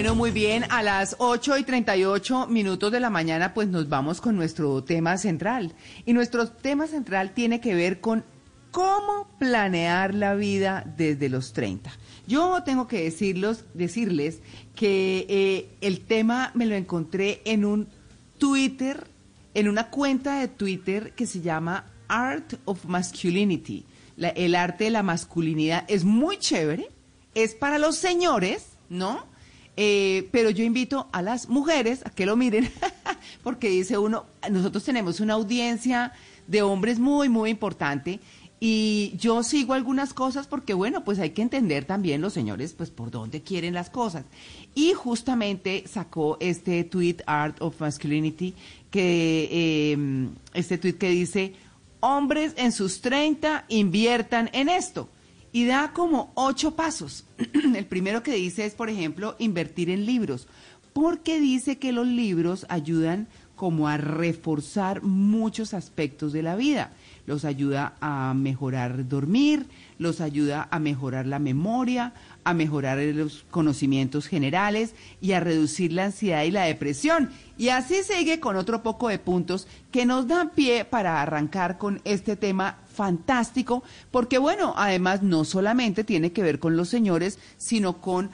Bueno, muy bien, a las 8 y 38 minutos de la mañana pues nos vamos con nuestro tema central. Y nuestro tema central tiene que ver con cómo planear la vida desde los 30. Yo tengo que decirlos, decirles que eh, el tema me lo encontré en un Twitter, en una cuenta de Twitter que se llama Art of Masculinity. el arte de la masculinidad es muy chévere, es para los señores, ¿no? Eh, pero yo invito a las mujeres a que lo miren, porque dice uno, nosotros tenemos una audiencia de hombres muy, muy importante. Y yo sigo algunas cosas porque, bueno, pues hay que entender también los señores, pues por dónde quieren las cosas. Y justamente sacó este tweet, Art of Masculinity, que, em, este tweet que dice, hombres en sus 30 inviertan en esto y da como ocho pasos. El primero que dice es, por ejemplo, invertir en libros, porque dice que los libros ayudan como a reforzar muchos aspectos de la vida. Los ayuda a mejorar dormir, los ayuda a mejorar la memoria, a mejorar los conocimientos generales y a reducir la ansiedad y la depresión. Y así sigue con otro poco de puntos que nos dan pie para arrancar con este tema fantástico, porque bueno, además no solamente tiene que ver con los señores, sino con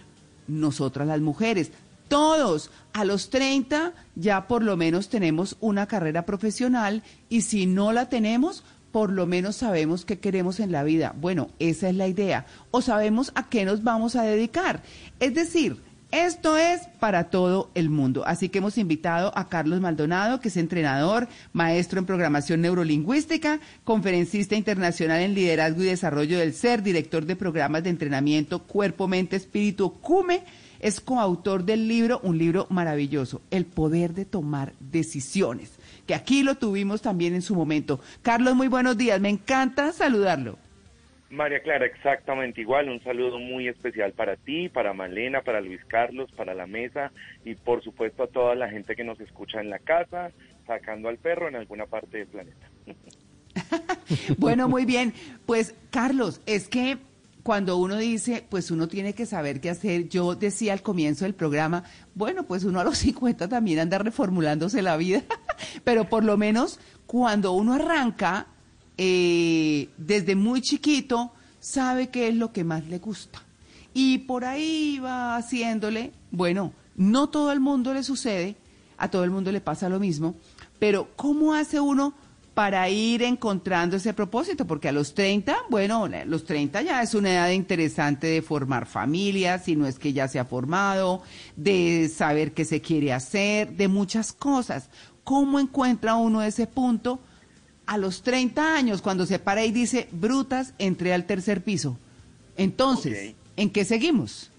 nosotras las mujeres. Todos a los 30 ya por lo menos tenemos una carrera profesional y si no la tenemos, por lo menos sabemos qué queremos en la vida. Bueno, esa es la idea. O sabemos a qué nos vamos a dedicar. Es decir, esto es para todo el mundo. Así que hemos invitado a Carlos Maldonado, que es entrenador, maestro en programación neurolingüística, conferencista internacional en liderazgo y desarrollo del ser, director de programas de entrenamiento Cuerpo, Mente, Espíritu, CUME. Es coautor del libro, un libro maravilloso, El poder de tomar decisiones que aquí lo tuvimos también en su momento. Carlos, muy buenos días, me encanta saludarlo. María Clara, exactamente igual. Un saludo muy especial para ti, para Malena, para Luis Carlos, para la mesa y por supuesto a toda la gente que nos escucha en la casa, sacando al perro en alguna parte del planeta. bueno, muy bien. Pues Carlos, es que cuando uno dice, pues uno tiene que saber qué hacer, yo decía al comienzo del programa, bueno, pues uno a los 50 también anda reformulándose la vida, pero por lo menos cuando uno arranca eh, desde muy chiquito, sabe qué es lo que más le gusta. Y por ahí va haciéndole, bueno, no todo el mundo le sucede, a todo el mundo le pasa lo mismo, pero ¿cómo hace uno para ir encontrando ese propósito, porque a los 30, bueno, los 30 ya es una edad interesante de formar familia, si no es que ya se ha formado, de saber qué se quiere hacer, de muchas cosas. ¿Cómo encuentra uno ese punto a los 30 años cuando se para y dice, brutas, entré al tercer piso? Entonces, ¿en qué seguimos?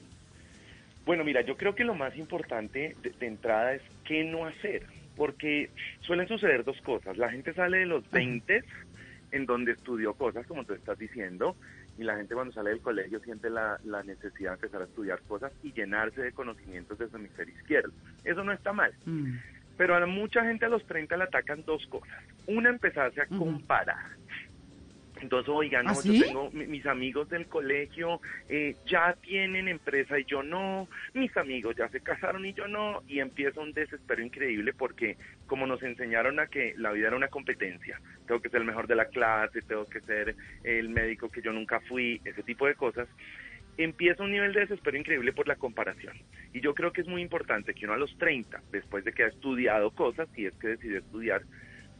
Bueno, mira, yo creo que lo más importante de entrada es qué no hacer porque suelen suceder dos cosas. La gente sale de los 20 en donde estudió cosas, como tú estás diciendo, y la gente cuando sale del colegio siente la, necesidad de empezar a estudiar cosas y llenarse de conocimientos desde el hemisferio izquierdo. Eso no está mal. Mm. Pero a mucha gente a los 30 le atacan dos cosas. Una, empezarse a comparar. Entonces, oigan, no, ¿Ah, yo tengo mis amigos del colegio eh, ya tienen empresa y yo no, mis amigos ya se casaron y yo no, y empieza un desespero increíble porque como nos enseñaron a que la vida era una competencia, tengo que ser el mejor de la clase, tengo que ser el médico que yo nunca fui, ese tipo de cosas, empieza un nivel de desespero increíble por la comparación. Y yo creo que es muy importante que uno a los 30, después de que ha estudiado cosas, si es que decide estudiar,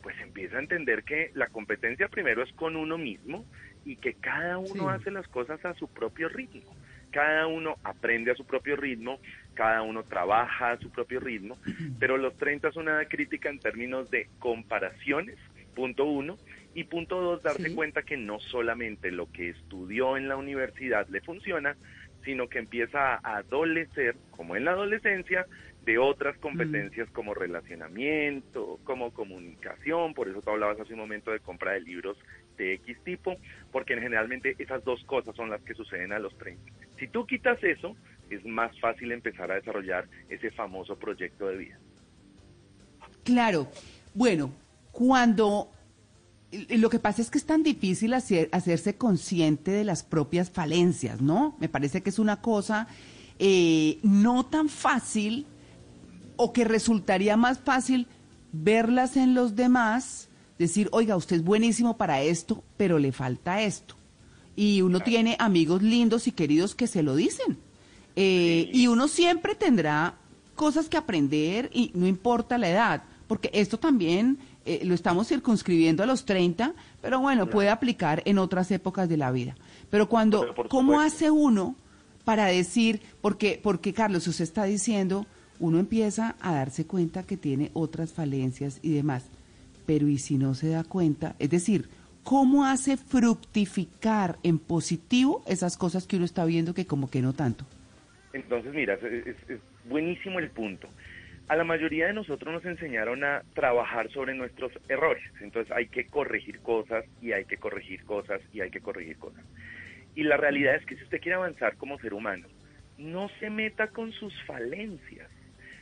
pues empieza a entender que la competencia primero es con uno mismo y que cada uno hace las cosas a su propio ritmo. Cada uno aprende a su propio ritmo, cada uno trabaja a su propio ritmo, pero los 30 es una crítica en términos de comparaciones, punto uno, y punto dos, darse cuenta que no solamente lo que estudió en la universidad le funciona, sino que empieza a adolecer, como en la adolescencia, de otras mm. competencias como relacionamiento, como comunicación, por eso tú hablabas hace un momento de compra de libros de X tipo, porque generalmente esas dos cosas son las que suceden a los 30. Si tú quitas eso, es más fácil empezar a desarrollar ese famoso proyecto de vida. Claro, bueno, cuando lo que pasa es que es tan difícil hacerse consciente de las propias falencias, ¿no? Me parece que es una cosa eh, no tan fácil o que resultaría más fácil verlas en los demás, decir, oiga, usted es buenísimo para esto, pero le falta esto. Y uno tiene amigos lindos y queridos que se lo dicen. Eh, y uno siempre tendrá cosas que aprender y no importa la edad, porque esto también eh, lo estamos circunscribiendo a los 30, pero bueno, puede aplicar en otras épocas de la vida. Pero cuando, ¿cómo hace uno para decir, porque, porque Carlos, usted está diciendo, uno empieza a darse cuenta que tiene otras falencias y demás. Pero ¿y si no se da cuenta? Es decir, ¿cómo hace fructificar en positivo esas cosas que uno está viendo que como que no tanto? Entonces, mira, es, buenísimo el punto. A la mayoría de nosotros nos enseñaron a trabajar sobre nuestros errores. Entonces hay que corregir cosas y hay que corregir cosas y hay que corregir cosas. Y la realidad es que si usted quiere avanzar como ser humano, no se meta con sus falencias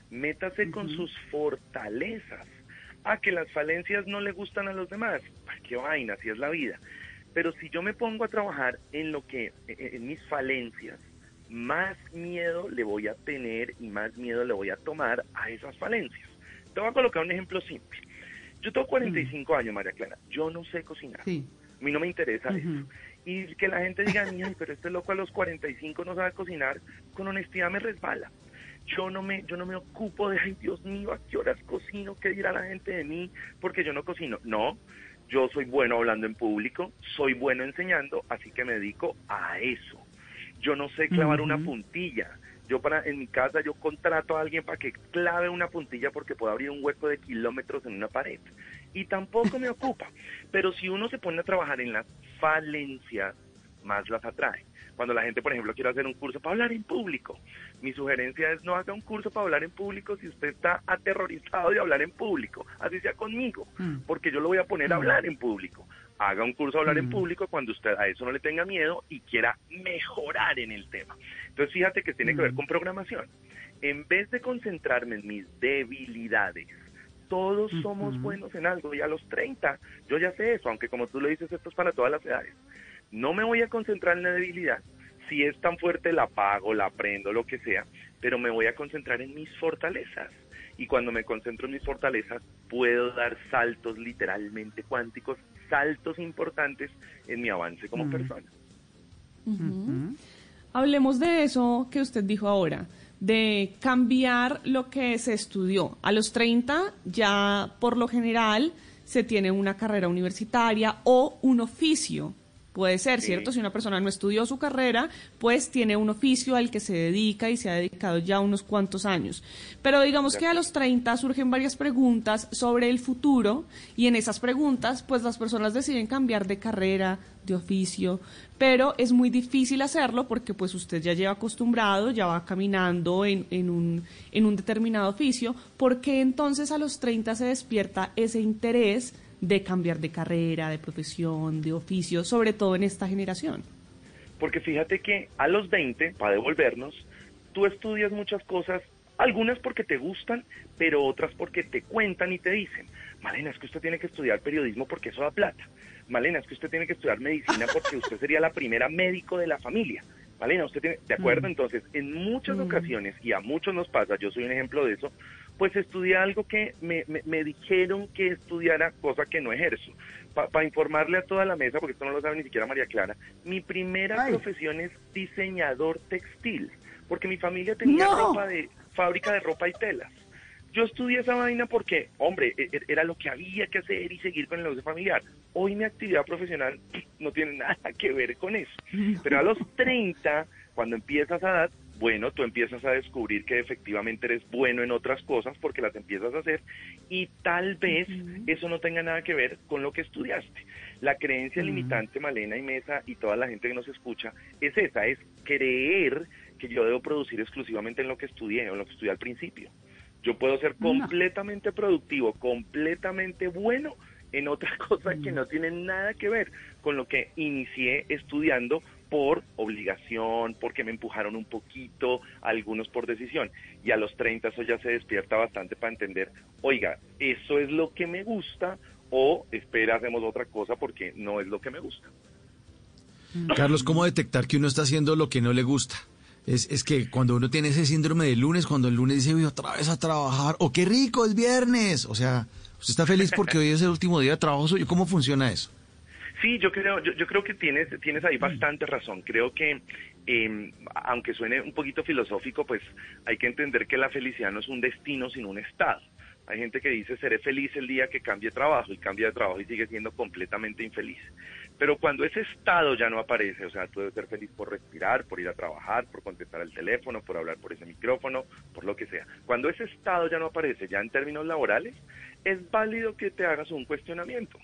métase con sus fortalezas. Ah, que las falencias no le gustan a los demás. qué vaina, así es la vida. Pero si yo me pongo a trabajar en lo que, e, e, en mis falencias, más miedo le voy a tener y más miedo le voy a tomar a esas falencias. Te voy a colocar un ejemplo simple. Yo tengo 45 mm. años, María Clara. Yo no sé cocinar. A mí no me interesa eso. Y que la gente diga, pero este loco a los 45 no sabe cocinar, con honestidad me resbala yo no me yo no me ocupo de ay Dios mío a qué horas cocino qué dirá la gente de mí porque yo no cocino no yo soy bueno hablando en público soy bueno enseñando así que me dedico a eso yo no sé clavar una puntilla. Yo para en mi casa yo contrato a alguien para que clave una puntilla porque puedo abrir un hueco de kilómetros en una pared. Y tampoco me ocupa. Pero si uno se pone a trabajar en las falencias más las atrae cuando la gente, por ejemplo, quiere hacer un curso para hablar en público, mi sugerencia es no haga un curso para hablar en público si usted está aterrorizado de hablar en público, así sea conmigo, mm. porque yo lo voy a poner a mm. hablar en público. Haga un curso a hablar en mm. público cuando usted a eso no le tenga miedo y quiera mejorar en el tema. Entonces, fíjate que tiene que ver con programación. En vez de concentrarme en mis debilidades, todos somos buenos en algo y a los 30 yo ya sé eso, aunque como tú lo dices, esto es para todas las edades. No me voy a concentrar en la debilidad. Si es tan fuerte, la pago, la aprendo, lo que sea, pero me voy a concentrar en mis fortalezas. Y cuando me concentro en mis fortalezas, puedo dar saltos literalmente cuánticos, saltos importantes en mi avance como persona. Hablemos de eso que usted dijo ahora, de cambiar lo que se estudió. A los 30 ya por lo general se tiene una carrera universitaria o un oficio Puede ser, ¿cierto? Si una persona no estudió su carrera, pues tiene un oficio al que se dedica y se ha dedicado ya unos cuantos años. Pero digamos que a los 30 surgen varias preguntas sobre el futuro y en esas preguntas, pues las personas deciden cambiar de carrera, de oficio, pero es muy difícil hacerlo porque pues usted ya lleva acostumbrado, ya va caminando en, en, un, en un determinado oficio. ¿Por qué entonces a los 30 se despierta ese interés? De cambiar de carrera, de profesión, de oficio, sobre todo en esta generación? Porque fíjate que a los 20, para devolvernos, tú estudias muchas cosas, algunas porque te gustan, pero otras porque te cuentan y te dicen, Malena, es que usted tiene que estudiar periodismo porque eso da plata. Malena, es que usted tiene que estudiar medicina porque usted sería la primera médico de la familia. Malena, usted tiene, ¿de acuerdo? Mm. Entonces, en muchas mm. ocasiones, y a muchos nos pasa, yo soy un ejemplo de eso, pues estudié algo que me, me, dijeron que estudiara, cosa que no ejerzo. Para informarle a toda la mesa, porque esto no lo sabe ni siquiera María Clara, mi primera profesión es diseñador textil, porque mi familia tenía ropa de fábrica de ropa y telas. Yo estudié esa vaina porque, hombre, e, e, era lo que había que hacer y seguir con el negocio familiar. Hoy mi actividad profesional no tiene nada que ver con eso. Pero a los 30, cuando empiezas a dar, bueno, tú empiezas a descubrir que efectivamente eres bueno en otras cosas porque las empiezas a hacer y tal vez eso no tenga nada que ver con lo que estudiaste. La creencia limitante, Malena y Mesa y toda la gente que nos escucha, es esa, es creer que yo debo producir exclusivamente en lo que estudié o en lo que estudié al principio. Yo puedo ser completamente productivo, completamente bueno en otra cosa que no tiene nada que ver con lo que inicié estudiando por obligación, porque me empujaron un poquito, algunos por decisión. Y a los 30 eso ya se despierta bastante para entender, oiga, eso es lo que me gusta o espera, hacemos otra cosa porque no es lo que me gusta. Carlos, ¿cómo detectar que uno está haciendo lo que no le gusta? es, es que cuando uno tiene ese síndrome del lunes, cuando el lunes dice, voy otra vez a trabajar, o qué rico, es viernes. O sea, usted está feliz porque hoy es el último día de trabajo suyo. ¿Cómo funciona eso? Sí, yo creo, yo, yo creo que tienes, tienes ahí bastante razón. Creo que, eh, aunque suene un poquito filosófico, pues hay que entender que la felicidad no es un destino, sino un estado. Hay gente que dice, seré feliz el día que cambie trabajo y cambia de trabajo y sigue siendo completamente infeliz. Pero cuando ese estado ya no aparece, o sea, tú debes ser feliz por respirar, por ir a trabajar, por contestar el teléfono, por hablar por ese micrófono, por lo que sea. Cuando ese estado ya no aparece, ya en términos laborales, es válido que te hagas un cuestionamiento.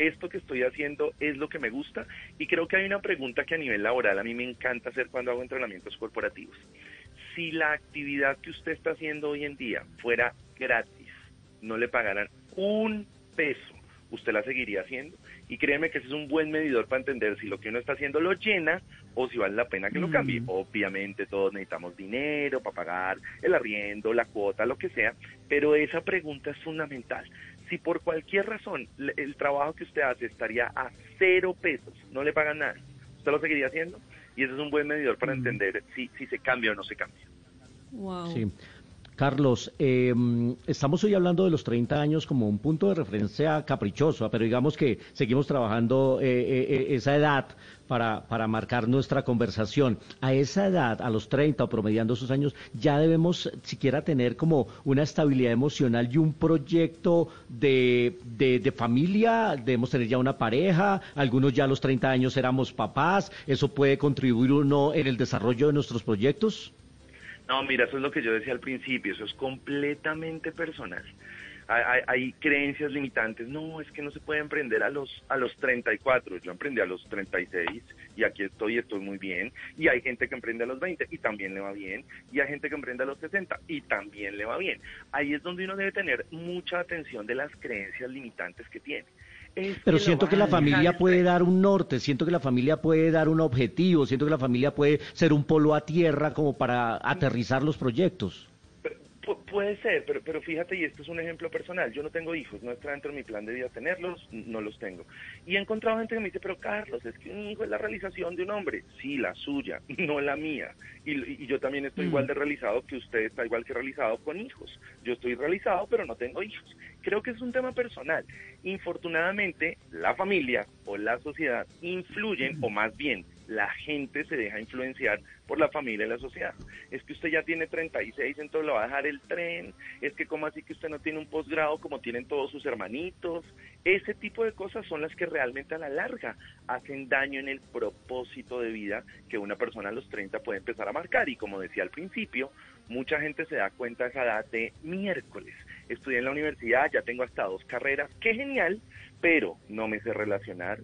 Esto que estoy haciendo es lo que me gusta y creo que hay una pregunta que a nivel laboral a mí me encanta hacer cuando hago entrenamientos corporativos. Si la actividad que usted está haciendo hoy en día fuera gratis, no le pagaran un peso, usted la seguiría haciendo. Y créeme que ese es un buen medidor para entender si lo que uno está haciendo lo llena o si vale la pena que lo cambie. Obviamente todos necesitamos dinero para pagar el arriendo, la cuota, lo que sea, pero esa pregunta es fundamental. Si por cualquier razón el trabajo que usted hace estaría a cero pesos, no le pagan nada, ¿usted lo seguiría haciendo? Y ese es un buen medidor para entender si, si se cambia o no se cambia. Wow. Sí. Carlos, eh, estamos hoy hablando de los 30 años como un punto de referencia caprichoso, pero digamos que seguimos trabajando eh, eh, esa edad para, para marcar nuestra conversación. A esa edad, a los 30 o promediando esos años, ya debemos siquiera tener como una estabilidad emocional y un proyecto de, de, de familia, debemos tener ya una pareja, algunos ya a los 30 años éramos papás, ¿eso puede contribuir uno en el desarrollo de nuestros proyectos? No, mira, eso es lo que yo decía al principio, eso es completamente personal. Hay, hay, creencias limitantes, no, es que no se puede emprender a los a los 34, yo emprendí a los 36 y aquí estoy y estoy muy bien, y hay gente que emprende a los 20 y también le va bien, y hay gente que emprende a los 60 y también le va bien. Ahí es donde uno debe tener mucha atención de las creencias limitantes que tiene. Pero siento que la familia puede dar un norte, siento que la familia puede dar un objetivo, siento que la familia puede ser un polo a tierra como para aterrizar los proyectos puede ser, pero, pero fíjate, y esto es un ejemplo personal, yo no tengo hijos, no está dentro de mi plan de vida tenerlos, no los tengo. Y he encontrado gente que me dice, pero Carlos, es que un hijo es la realización de un hombre. Sí, la suya, no la mía. Y, yo también estoy igual de mm. realizado que usted está igual que realizado con hijos. Yo estoy realizado, pero no tengo hijos. Creo que es un tema personal. Infortunadamente, la familia o la sociedad influyen, o más bien, la gente se deja influenciar por la familia y la sociedad. Es que usted ya tiene 36, entonces lo va a dejar el tren. Es que como así que usted no tiene un posgrado como tienen todos sus hermanitos. Ese tipo de cosas son las que realmente a la larga hacen daño en el propósito de vida que una persona a los 30 puede empezar a marcar. Y como decía al principio, mucha gente se da cuenta a esa edad de miércoles. Estudié en la universidad, ya tengo hasta dos carreras, qué genial, pero no me sé relacionar,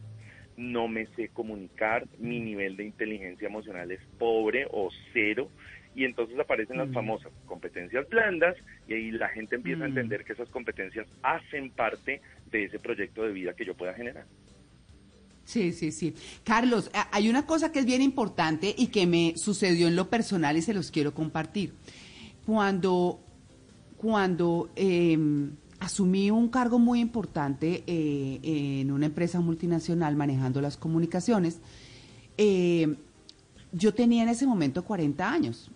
no me sé comunicar, mi nivel de inteligencia emocional es pobre o cero, y entonces aparecen las mm. famosas competencias blandas y ahí la gente empieza a mm. entender que esas competencias hacen parte de ese proyecto de vida que yo pueda generar. Sí, sí, sí. Carlos, hay una cosa que es bien importante y que me sucedió en lo personal y se los quiero compartir. Cuando, cuando em, asumí un cargo muy importante eh, en una empresa multinacional manejando las comunicaciones. Eh, yo tenía en ese momento 40 años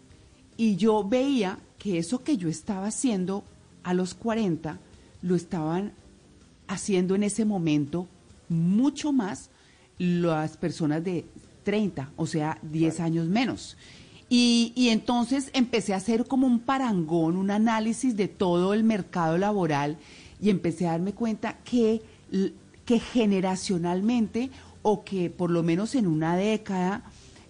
y yo veía que eso que yo estaba haciendo a los 40 lo estaban haciendo en ese momento mucho más las personas de 30, o sea, 10 años menos. Y, entonces empecé a hacer como un parangón, un análisis de todo el mercado laboral y empecé a darme cuenta que, que generacionalmente o que por lo menos en una década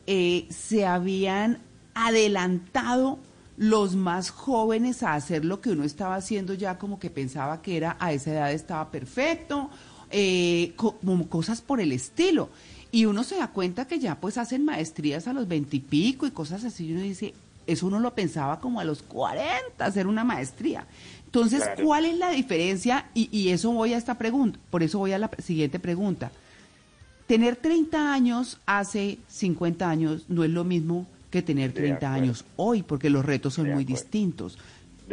eh, se habían adelantado los más jóvenes a hacer lo que uno estaba haciendo ya como que pensaba que era a esa edad estaba perfecto, eh, como cosas por el estilo. Y uno se da cuenta que ya pues hacen maestrías a los veintipico y, cosas así. Y uno dice, eso uno lo pensaba como a los cuarenta, hacer una maestría. Entonces, ¿cuál es la diferencia? Y, y, eso voy a esta pregunta, por eso voy a la siguiente pregunta. Tener 30 años hace 50 años no es lo mismo que tener 30 años hoy, porque los retos son muy distintos.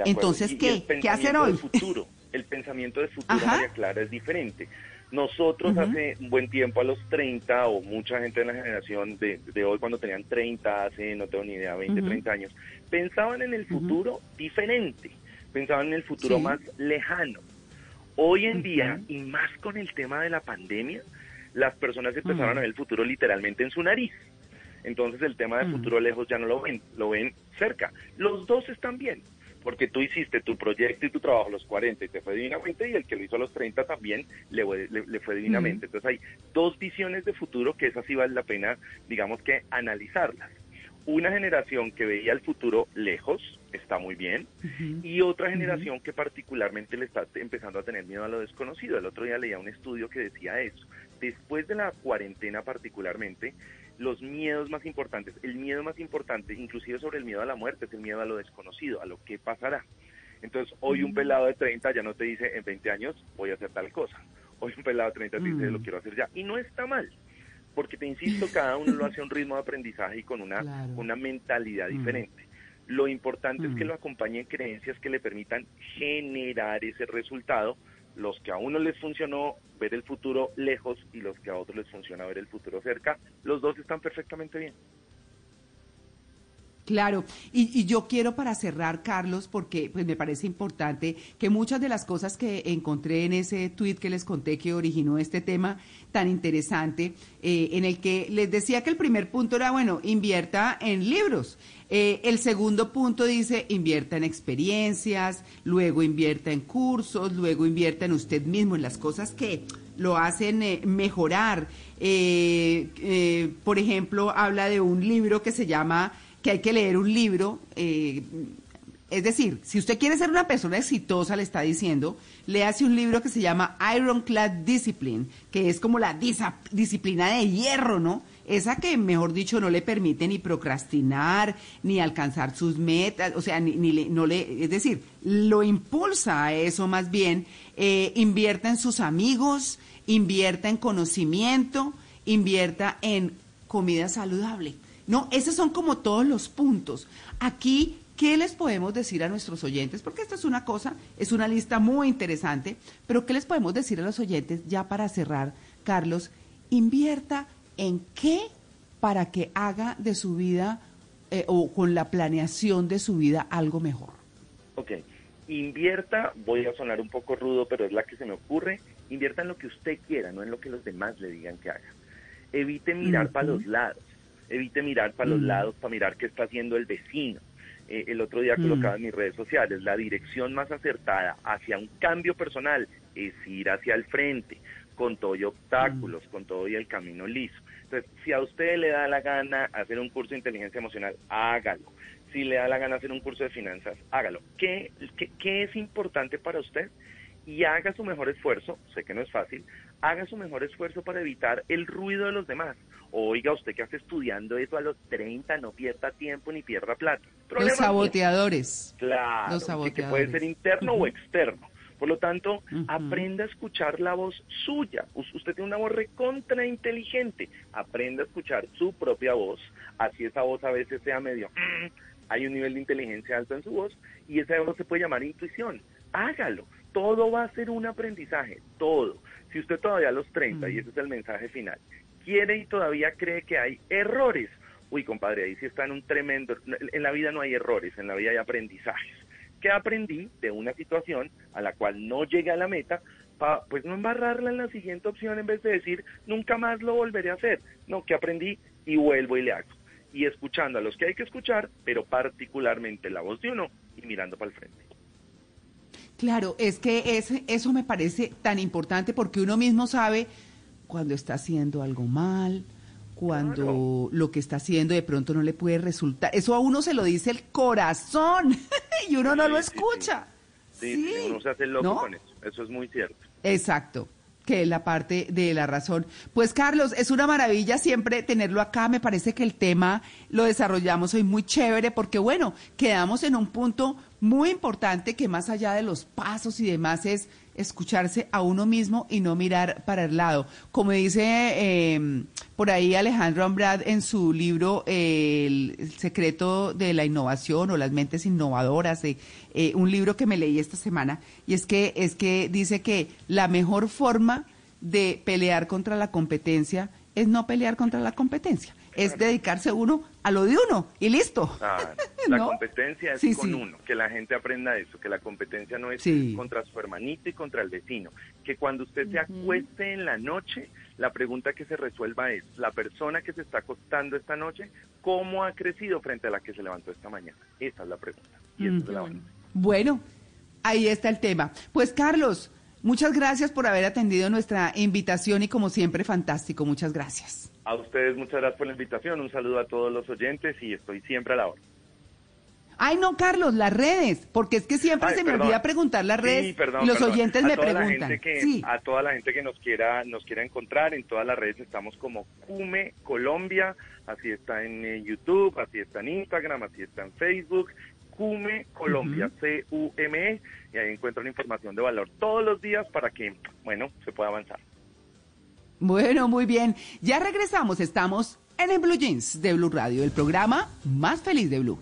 Entonces, ¿qué? ¿Qué hacer hoy? futuro. El pensamiento de futuro, María Clara, es diferente. Nosotros hace un buen tiempo, a los 30, o mucha gente de la generación de, hoy, cuando tenían 30, hace, no tengo ni idea, 20, 30 años, pensaban en el futuro diferente, pensaban en el futuro más lejano. Hoy en día, y más con el tema de la pandemia, las personas empezaron a ver el futuro literalmente en su nariz. Entonces el tema del futuro lejos ya no lo ven, lo ven cerca. Los dos están bien porque tú hiciste tu proyecto y tu trabajo a los 40 y te fue divinamente y el que lo hizo a los 30 también le, le, fue divinamente. Entonces hay dos visiones de futuro que esas sí vale la pena, digamos que analizarlas. Una generación que veía el futuro lejos, está muy bien, y otra generación que particularmente le está empezando a tener miedo a lo desconocido. El otro día leía un estudio que decía eso. Después de la cuarentena particularmente, los miedos más importantes. El miedo más importante, inclusive sobre el miedo a la muerte, es el miedo a lo desconocido, a lo que pasará. Entonces, hoy un pelado de 30 ya no te dice, en 20 años voy a hacer tal cosa. Hoy un pelado de 30 te dice, lo quiero hacer ya. Y no está mal, porque te insisto, cada uno lo hace a un ritmo de aprendizaje y con una, una mentalidad diferente. Lo importante es que lo acompañen creencias que le permitan generar ese resultado los que a uno les funcionó ver el futuro lejos y los que a otros les funciona ver el futuro cerca, los dos están perfectamente bien. Claro, y, yo quiero para cerrar, Carlos, porque pues me parece importante que muchas de las cosas que encontré en ese tweet que les conté que originó este tema tan interesante, eh, en el que les decía que el primer punto era, bueno, invierta en libros. Eh, el segundo punto dice, invierta en experiencias, luego invierta en cursos, luego invierta en usted mismo, en las cosas que lo hacen eh, mejorar. por ejemplo, habla de un libro que se llama que hay que leer un libro. Eh, es decir, si usted quiere ser una persona exitosa, le está diciendo, léase un libro que se llama Ironclad Discipline, que es como la disciplina de hierro, ¿no? Esa que, mejor dicho, no le permite ni procrastinar, ni alcanzar sus metas, o sea, ni, no le, es decir, lo impulsa a eso más bien, eh, invierta en sus amigos, invierta en conocimiento, invierta en comida saludable. No, esos son como todos los puntos. Aquí, ¿qué les podemos decir a nuestros oyentes? Porque esta es una cosa, es una lista muy interesante, pero ¿qué les podemos decir a los oyentes ya para cerrar, Carlos? Invierta en qué para que haga de su vida eh, o con la planeación de su vida algo mejor. Ok, invierta, voy a sonar un poco rudo, pero es la que se me ocurre, invierta en lo que usted quiera, no en lo que los demás le digan que haga. Evite mirar para los lados evite mirar para los mm. lados, para mirar qué está haciendo el vecino. Eh, el otro día colocaba mm. en mis redes sociales, la dirección más acertada hacia un cambio personal es ir hacia el frente, con todo y obstáculos, mm. con todo y el camino liso. Entonces, si a usted le da la gana hacer un curso de inteligencia emocional, hágalo. Si le da la gana hacer un curso de finanzas, hágalo. ¿Qué, qué, qué es importante para usted? y haga su mejor esfuerzo, sé que no es fácil, haga su mejor esfuerzo para evitar el ruido de los demás. Oiga, usted que hace estudiando eso a los 30, no pierda tiempo ni pierda plata. los saboteadores. Claro, los saboteadores. que puede ser interno o externo. Por lo tanto, aprenda a escuchar la voz suya. Usted tiene una voz recontra inteligente. Aprenda a escuchar su propia voz. Así esa voz a veces sea medio... Mm, hay un nivel de inteligencia alto en su voz y esa voz se puede llamar intuición. Hágalo todo va a ser un aprendizaje, todo. Si usted todavía a los 30, y mm. ese es el mensaje final, quiere y todavía cree que hay errores, uy, compadre, ahí sí está en un tremendo... En la vida no hay errores, en la vida hay aprendizajes. ¿Qué aprendí de una situación a la cual no llegué a la meta? para pues no embarrarla en la siguiente opción en vez de decir, nunca más lo volveré a hacer. No, que aprendí y vuelvo y le hago. Y escuchando a los que hay que escuchar, pero particularmente la voz de uno y mirando para el frente. Claro, es que eso me parece tan importante porque uno mismo sabe cuando está haciendo algo mal, cuando lo que está haciendo de pronto no le puede resultar. Eso a uno se lo dice el corazón y uno no lo escucha. Sí, uno se hace loco con eso. Eso es muy cierto. Exacto que la parte de la razón. Pues Carlos, es una maravilla siempre tenerlo acá. Me parece que el tema lo desarrollamos hoy muy chévere porque bueno, quedamos en un punto muy importante que más allá de los pasos y demás es escucharse a uno mismo y no mirar para el lado. Como dice eh, por ahí Alejandro Ambrad en su libro El secreto de la innovación o las mentes innovadoras, eh, eh, un libro que me leí esta semana, y es que, es que dice que la mejor forma de pelear contra la competencia es no pelear contra la competencia, es dedicarse uno a lo de uno y listo. la competencia es con uno, que la gente aprenda eso, que la competencia no es contra su hermanito y contra el vecino, que cuando usted se acueste en la noche, la pregunta que se resuelva es, la persona que se está acostando esta noche, ¿cómo ha crecido frente a la que se levantó esta mañana? Esa es la pregunta. Y es la bueno, ahí está el tema. Pues Carlos, Muchas gracias por haber atendido nuestra invitación y como siempre fantástico. Muchas gracias. A ustedes muchas gracias por la invitación. Un saludo a todos los oyentes y estoy siempre a la hora. Ay, no, Carlos, las redes, porque es que siempre se me olvida preguntar las redes y los oyentes me preguntan. sí. A toda la gente que nos quiera nos quiera encontrar, en todas las redes estamos como Cume Colombia, así está en eh, YouTube, así está en Instagram, así está en Facebook, CUME Colombia, C-U-M-E, y ahí encuentran información de valor todos los días para que, bueno, se pueda avanzar. Bueno, muy bien. Ya regresamos, estamos en el Blue Jeans de Blue Radio, el programa más feliz de Blue.